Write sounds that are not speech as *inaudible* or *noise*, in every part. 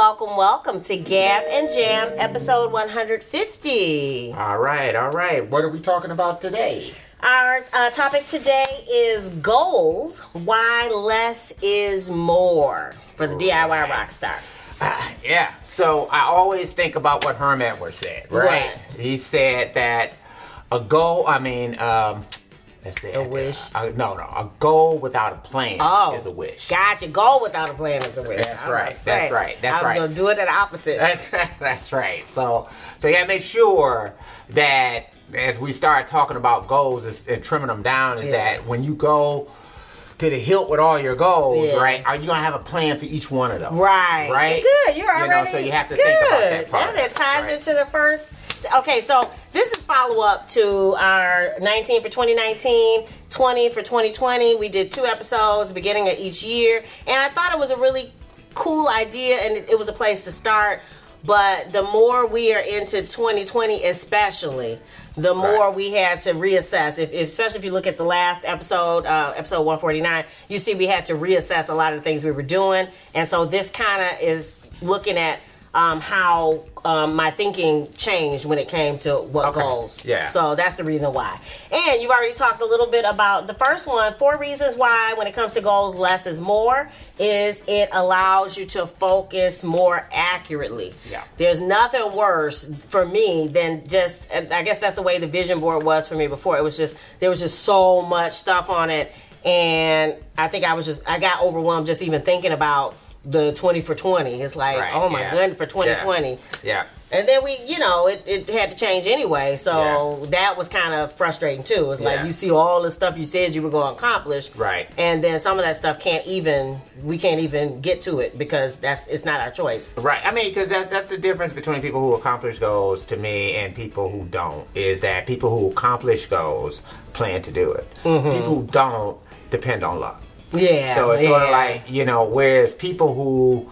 Welcome, welcome, to Gab and Jam, episode 150. All right, all right. What are we talking about today? Our uh, topic today is goals. Why less is more for the DIY rockstar. Uh, yeah. So I always think about what Herm Edwards said, right? Right. He said that a goal, I mean, um, let's say A wish? No, no. A goal without a plan Oh, is a wish. Gotcha. Goal without a plan is a wish. That's I right, that's right, that's I was right. going to do it at the opposite. *laughs* That's, that's right. So, so gotta make sure that as we start talking about goals is- and trimming them down, is Yeah. that when you go to the hilt with all your goals, Yeah. right? Are you gonna have a plan for each one of them? Right. Right. Good. You're You know, already so you have to good. think about that part. That ties Right. into the first. Okay, so this is follow up to our 19 for 2019, 20 for 2020. We did two episodes beginning of each year, and I thought it was a really cool idea, and it, was a place to start. But the more we are into 2020, especially, the more Right. we had to reassess. If, if- especially if you look at the last episode, uh, episode 149, you see we had to reassess a lot of the things we were doing, and so this kind of is looking at um, how um, my thinking changed when it came to what Okay. goals. Yeah. So that's the reason why. And you've already talked a little bit about the first one. Four reasons why, when it comes to goals, less is more. Is it allows you to focus more accurately. Yeah. There's nothing worse for me than just. I guess that's the way the vision board was for me before. It was just there was just so much stuff on it, and I think I was just I got overwhelmed just even thinking about the 20 for 20. It's like, Right, oh my yeah. goodness, for 2020. Yeah. And then we, you know, it, it had to change anyway. So Yeah. that was kind of frustrating too. It's like you see all the stuff you said you were going to accomplish. Right. And then some of that stuff can't even, we can't even get to it because that's, it's not our choice. Right. I mean, because that's that's the difference between people who accomplish goals to me and people who don't. Is that people who accomplish goals plan to do it. Mm-hmm. People who don't depend on luck. Yeah. So it's sort of like you know, whereas people who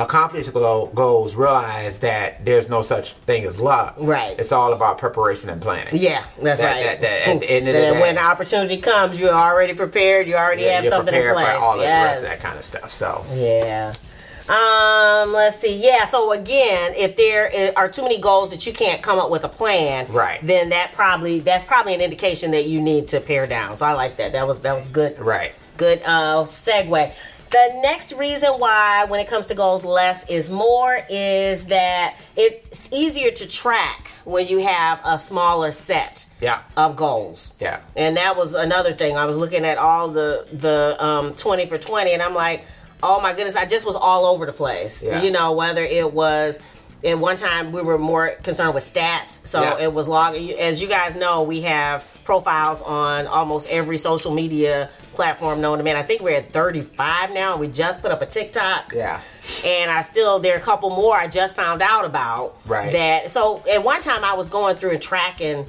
accomplish goals realize that there's no such thing as luck. Right. It's all about preparation and planning. Yeah, that's That- right. that- that- at the end of the day- when the opportunity comes, you're already prepared. You already Yeah, have something in place. for all of the rest of Yes. that kind of stuff. So Yeah. Um, let's see. Yeah, so again, if there are too many goals that you can't come up with a plan, Right. then that probably that's probably an indication that you need to pare down. So I like that. That was that was good. right. Good uh segue. The next reason why when it comes to goals less is more is that it's easier to track when you have a smaller set Yeah. of goals. Yeah. And that was another thing. I was looking at all the the um, twenty for twenty, and I'm like, oh my goodness, I just was all over the place. Yeah. You know, whether it was. At one time, we were more concerned with stats, so Yeah. it was log. As you guys know, we have profiles on almost every social media platform known to man. I think we're at 35 now. We just put up a TikTok Yeah. and I still there are a couple more I just found out about. Right. That so at one time I was going through and tracking,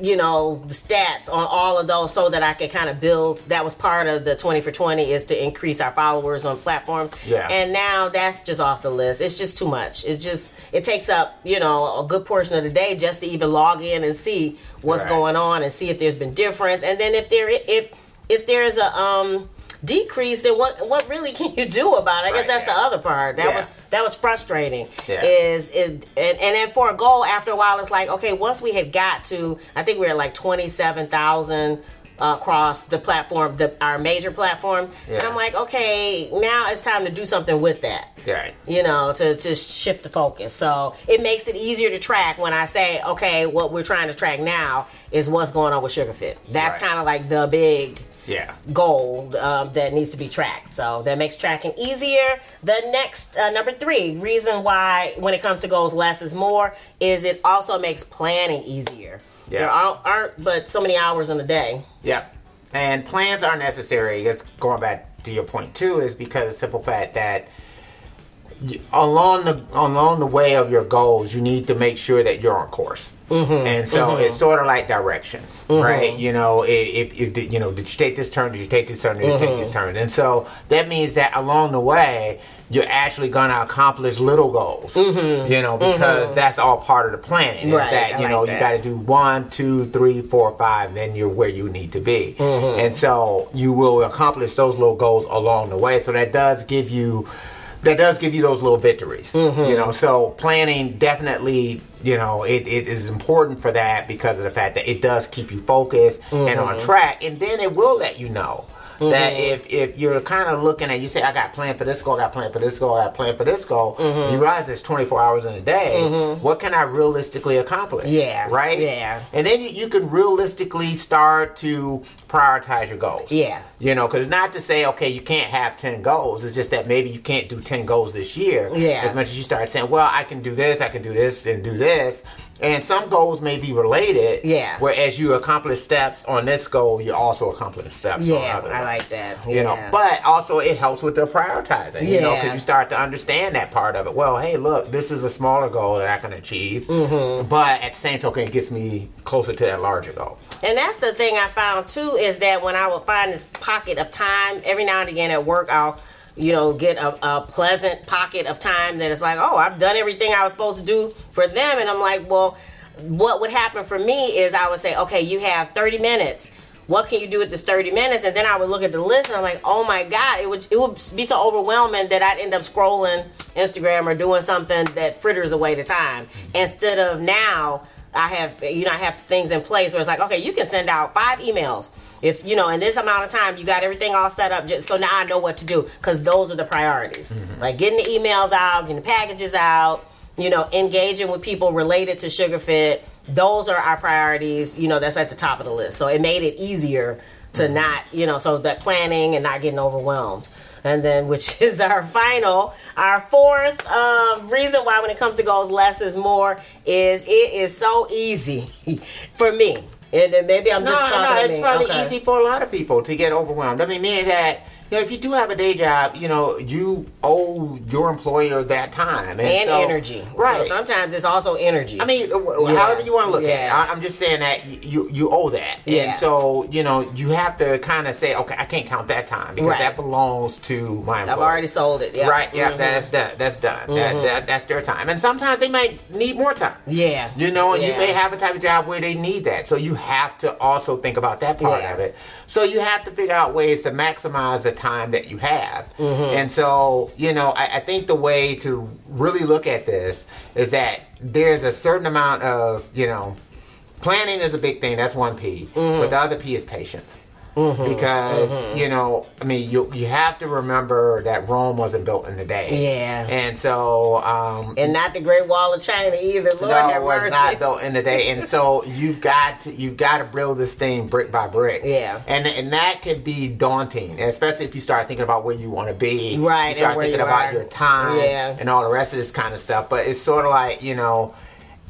you know, the stats on all of those so that I could kind of build. That was part of the twenty for twenty is to increase our followers on platforms. Yeah. And now that's just off the list. It's just too much. It just it takes up you know a good portion of the day just to even log in and see what's Right. going on and see if there's been difference. And then if there if if there's a um decrease then what what really can you do about it i guess Right, that's yeah. the other part that Yeah. was that was frustrating Yeah. is is and, and then for a goal after a while it's like okay once we had got to i think we were at like 27000 uh, across the platform the our major platform and i'm like okay now it's time to do something with that Right. you know, to just shift the focus. So it makes it easier to track when I say, okay, what we're trying to track now is what's going on with SugarFit. That's Right. kind of like the big Yeah. goal um, that needs to be tracked. So that makes tracking easier. The next, uh, number three, reason why when it comes to goals, less is more, is it also makes planning easier. Yeah. There aren't, aren't but so many hours in a day. Yeah. And plans are necessary. Just going back to your point too, is because the simple fact that along the along the way of your goals, you need to make sure that you're on course. Mm-hmm. And so it's sort of like directions, right? You know, if, if did- you know, did you take this turn? Did you take this turn? Did you take Mm-hmm. this turn? And so that means that along the way, you're actually gonna accomplish little goals. You know, because that's all part of the planning. Is Mm-hmm. Right, that you like know that. you got to do one, two, three, four, five, then you're where you need to be. Mm-hmm. And so you will accomplish those little goals along the way. So that does give you that does give you those little victories. You mm-hmm. know, so planning definitely, you know, it, it is important for that because of the fact that it does keep you focused and on mm-hmm. track, and then it will let you know. That mm-hmm. if, if you're kind of looking at, you say, I got planned for this goal, I got planned for this goal, I got planned for this goal, mm-hmm. you realize there's 24 hours in a day. Mm-hmm. What can I realistically accomplish? Yeah, Right? yeah. And then you, you can realistically start to prioritize your goals. Yeah. You know, because it's not to say, okay, you can't have 10 goals. It's just that maybe you can't do 10 goals this year. Yeah. As much as you start saying, well, I can do this, I can do this, and do this. And some goals may be related. Yeah. Whereas you accomplish steps on this goal, you also accomplish steps on Yeah, other I like that. You know, but also it helps with the prioritizing, Yeah. you know, because you start to understand that part of it. Well, hey, look, this is a smaller goal that I can achieve, Mm-hmm. but at the same token, it gets me closer to that larger goal. And that's the thing I found too is that when I would find this pocket of time, every now and again at work, I'll, you know, get a, a pleasant pocket of time that it's like, oh, I've done everything I was supposed to do for them. And I'm like, well, what would happen for me is I would say, okay, you have 30 minutes. What can you do with this 30 minutes? And then I would look at the list and I'm like, oh my God, it would it would be so overwhelming that I'd end up scrolling Instagram or doing something that fritters away the time. Instead of now I have you know I have things in place where it's like okay you can send out five emails. If you know in this amount of time you got everything all set up just so now I know what to do because those are the priorities. Mm-hmm. Like getting the emails out getting the packages out you know engaging with people related to sugar fit those are our priorities you know that's at the top of the list. So it made it easier to mm-hmm. not you know so that planning and not getting overwhelmed and then which *laughs* is our final our fourth um, reason why when it comes to goals less is more is it is so easy *laughs* for me and then maybe i'm No, just talking no, to it's me. probably Okay. easy for a lot of people to get overwhelmed. I mean, meaning that you know, if you do have a day job, you know, you owe your employer that time and, and so- energy right? so sometimes it's also energy I mean, Yeah. however you want to look at it. I, I'm just saying that you you owe that, Yeah. and so you know you have to kind of say, okay, I can't count that time because Right. that belongs to my employer. i've already sold it yeah Right, yeah, Mhm. that's done. That's done. That, that, that's their time. And sometimes they might need more time. yeah You know, and you may have a type of job where they need that. So you have to also think about that part Yeah. of it. So you have to figure out ways to maximize the time that you have. Mm-hmm. And so, you know, I, I think the way to really look at this is that there's a certain amount of, you know, planning is a big thing. That's one P. Mm-hmm. But the other P is patience. Because you know, I mean, you you have to remember that Rome wasn't built in a day. Yeah. and so um, and not the great wall of china either lord no, it was mercy not built in a day, and so *laughs* you've got to you've got to build this thing brick by brick. Yeah. and and that could be daunting, especially if you start thinking about where you want to be. Right, you start thinking you about your time. Yeah. and all the rest of this kind of stuff. But it's sort of like you know.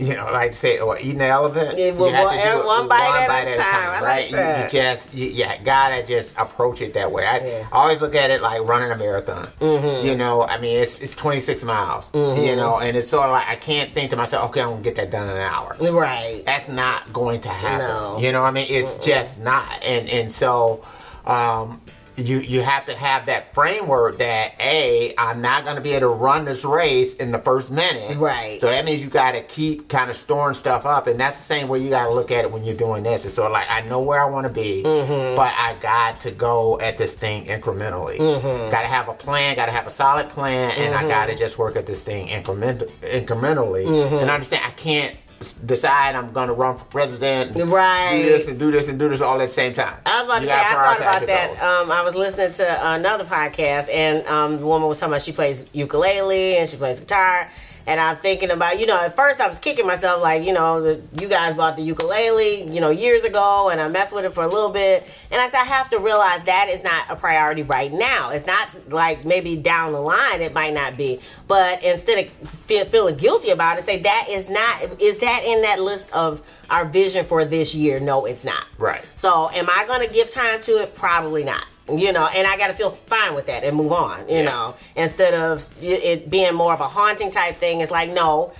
You know, like say, or eating an elephant. Yeah, well, you have one- to do it one bite at a time. Like right? You- You, just, you, you gotta just approach it that way. I, Yeah. Mm-hmm. I always look at it like running a marathon. You know, I mean, it's it's 26 miles. You know, and it's sort of like I can't think to myself, okay, I'm gonna get that done in an hour right that's not going to happen. No. You know what I mean? It's just not. And and so um you you have to have that framework that a I'm not going to be able to run this race in the first minute. Right. So that means you got to keep kind of storing stuff up, and that's the same way you got to look at it when you're doing this. It's sort of like I know where I want to be, Mm-hmm. but I got to go at this thing incrementally. Mm-hmm. Got to have a plan. Got to have a solid plan, and I got to just work at this thing increment incrementally, Mm-hmm. and understand I can't decide I'm going to run for president, and Right. Do this and do this and do this all at the same time. I was about to say, I thought about that. Um, I was listening to another podcast, and um, the woman was talking about she plays ukulele and she plays guitar. And I'm thinking about, you know, at first I was kicking myself, like, you know, the, you guys bought the ukulele, you know, years ago, and I messed with it for a little bit. And I said, I have to realize that is not a priority right now. It's not like maybe down the line it might not be. But instead of feel, feeling guilty about it, say that is not, is that in that list of our vision for this year? No, it's not. Right. So, am I going to give time to it? Probably not. You know, and I got to feel fine with that and move on. You Yeah. know, instead of it- being more of a haunting type thing, it's like no,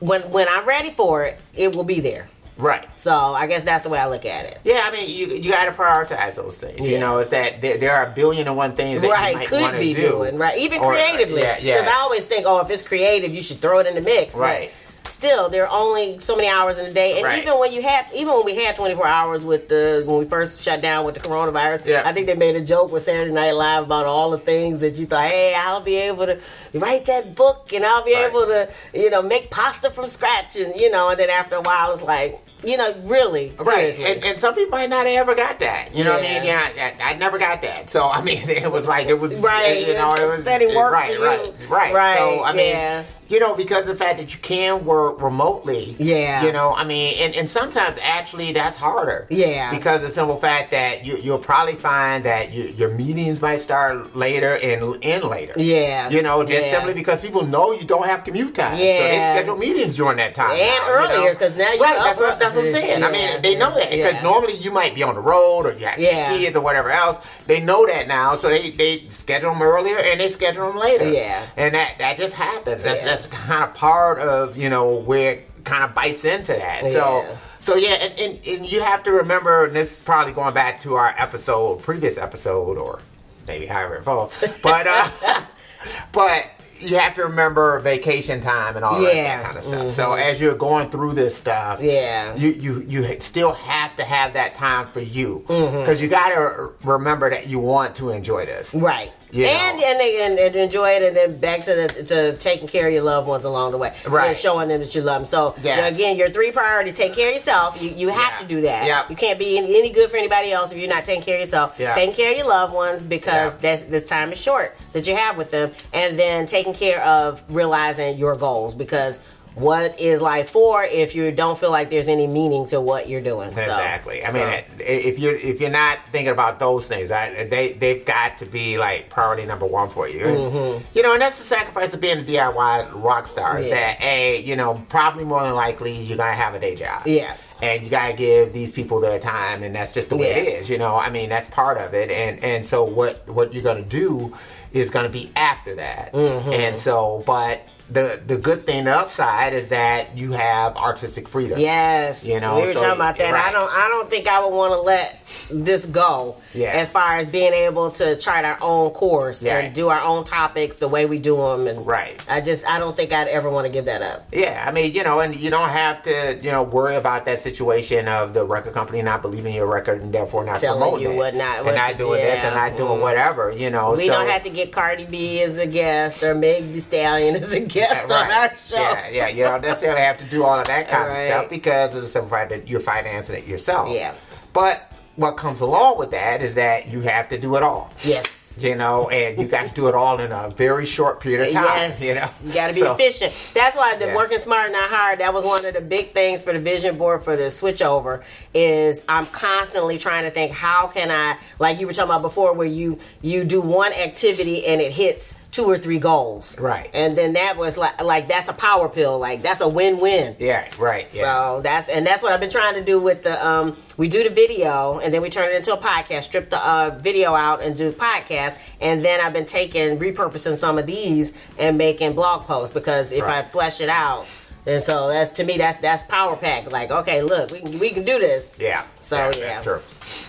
when when I'm ready for it, it will be there. Right. So I guess that's the way I look at it. Yeah, I mean, you you got to prioritize those things. You know, it's that there, there are a billion and one things that you Right, might could be do. doing right, even Or, uh, creatively. Yeah, Because yeah. I always think, oh, if it's creative, you should throw it in the mix. But Right. Still there are only so many hours in a day, and Right. even when you had, even when we had 24 hours with the when we first shut down with the coronavirus, Yeah. I think they made a joke with Saturday Night Live about all the things that you thought, hey, I'll be able to write that book, and I'll be Right. able to, you know, make pasta from scratch, and you know, and then after a while, it's like, you know, really, Right, and, and some people might not have ever got that. You know what I mean? Yeah. Yeah, I, I never got that. So I mean, *laughs* it was like it was Right, You know, it was steady work right, right, right, Right, So I mean, yeah. You know, because of the fact that you can work remotely. Yeah. You know, I mean, and, and sometimes actually that's harder. Yeah. Because of the simple fact that you you'll probably find that you, your meetings might start later and end later. Yeah. You know, just Yeah. simply because people know you don't have commute time. Yeah. So they Yeah. schedule meetings during that time. And now, you earlier, know? 'cause now you right. up That's what that's what I'm saying. I mean, they know that because yeah. normally you might be on the road or you have Yeah. kids or whatever else. They know that now, so they they schedule them earlier and they schedule them later. Yeah. and that that just happens. That's Yeah. that's kind of part of you know where it kind of bites into that. So. Yeah. So yeah, and, and, and you have to remember, and this is probably going back to our episode, previous episode, or maybe however it falls, but uh, *laughs* but you have to remember vacation time and all the rest of Yeah. that kind of stuff. So as you're going through this stuff, Yeah. you you you still have to have that time for you Mm-hmm. because you got to remember that you want to enjoy this. Right. And and they and, and enjoy it, and then back to the to taking care of your loved ones along the way, Right. And showing them that you love them. So you know, again, your three priorities: take care of yourself. You you have Yeah. to do that. Yep. You can't be any, any good for anybody else if you're not taking care of yourself. Yeah. Taking care of your loved ones because Yeah. that's this time is short that you have with them, and then taking care of realizing your goals because. What is life for if you don't feel like there's any meaning to what you're doing? So- Exactly. I so- mean, if you're if you're not thinking about those things, I, they they've got to be like priority number one for you. And, You know, and that's the sacrifice of being a DIY rock star. Is Mm-hmm. Yeah. that a you know probably more than likely you're gonna have a day job. Yeah. And you gotta give these people their time, and that's just the way it Yeah. is. You know, I mean, that's part of it. And and so what what you're gonna do is gonna be after that. Mm-hmm. And so, but. The, the good thing, the upside, is that you have artistic freedom. Yes, You know, we were so- talking about that. I don't. I don't think I would want to let this go. Yeah. As far as being able to chart our own course Yeah. and do our own topics the way we do them, and Right. I just I don't think I'd ever want to give that up. Yeah, I mean, you know, and you don't have to, you know, worry about that situation of the record company not believing your record and therefore not Telling promoting you it, what not- and not to- doing this and not doing mm. whatever, you know. We so, don't have to get Cardi B as a guest or Meg Thee Stallion as a guest on our show. Yeah, yeah, you don't necessarily have to do all of that kind Right. of stuff because of the simple fact that you're financing it yourself. Yeah. But what comes along with that is that you have to do it all. Yes. You know, and you got to do it all in a very short period of time. Yes, You know, you got to be So- efficient. That's why the Yeah. working smart, not hard. That was one of the big things for the vision board for the switchover. Is I'm constantly trying to think how can I, like you were talking about before, where you you do one activity and it hits two or three goals, Right. And then that was like like that's a power pill. Like that's a win win. Yeah, right. Yeah. So that's and that's what I've been trying to do with the um we do the video and then we turn it into a podcast, strip the uh, video out and do podcast, and then I've been taking repurposing some of these and making blog posts because if I flesh it out, and so that's to me that's that's power pack. Like okay, look, we can we can do this. yeah. So, yeah, yeah. that's true.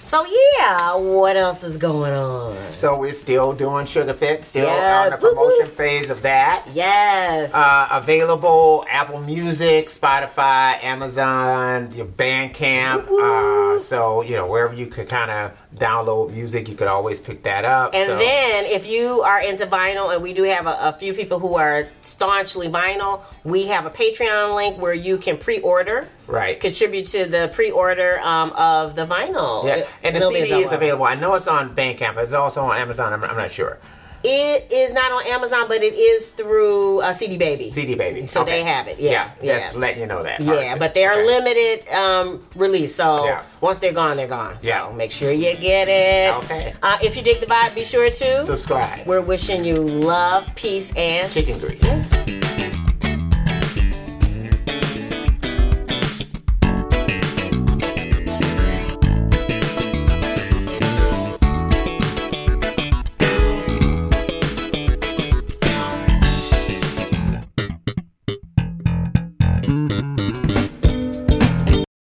So yeah, what else is going on? So we're still doing Sugar Fit, still Yes. on the Woo-hoo. promotion phase of that. Yes. Uh, available Apple Music, Spotify, Amazon, your Bandcamp. Uh, so you know wherever you could kind of download music, you could always pick that up. And so, then, if you are into vinyl, and we do have a, a few people who are staunchly vinyl, we have a Patreon link where you can pre-order, right. contribute to the pre-order um, of the vinyl. Yeah, It- and the CD is available. I know it's on Bandcamp. It's also on Amazon. I'm, I'm not sure. It is not on Amazon, but it is through uh, CD Baby. CD Baby. So Okay. they have it. Yeah, Just yeah. letting you know that. Yeah, but they're Okay. limited um, release. So Yeah. once they're gone, they're gone. So Yeah. make sure you get it. Okay. Uh, if you dig the vibe, be sure to. Subscribe. We're wishing you love, peace, and Chicken grease.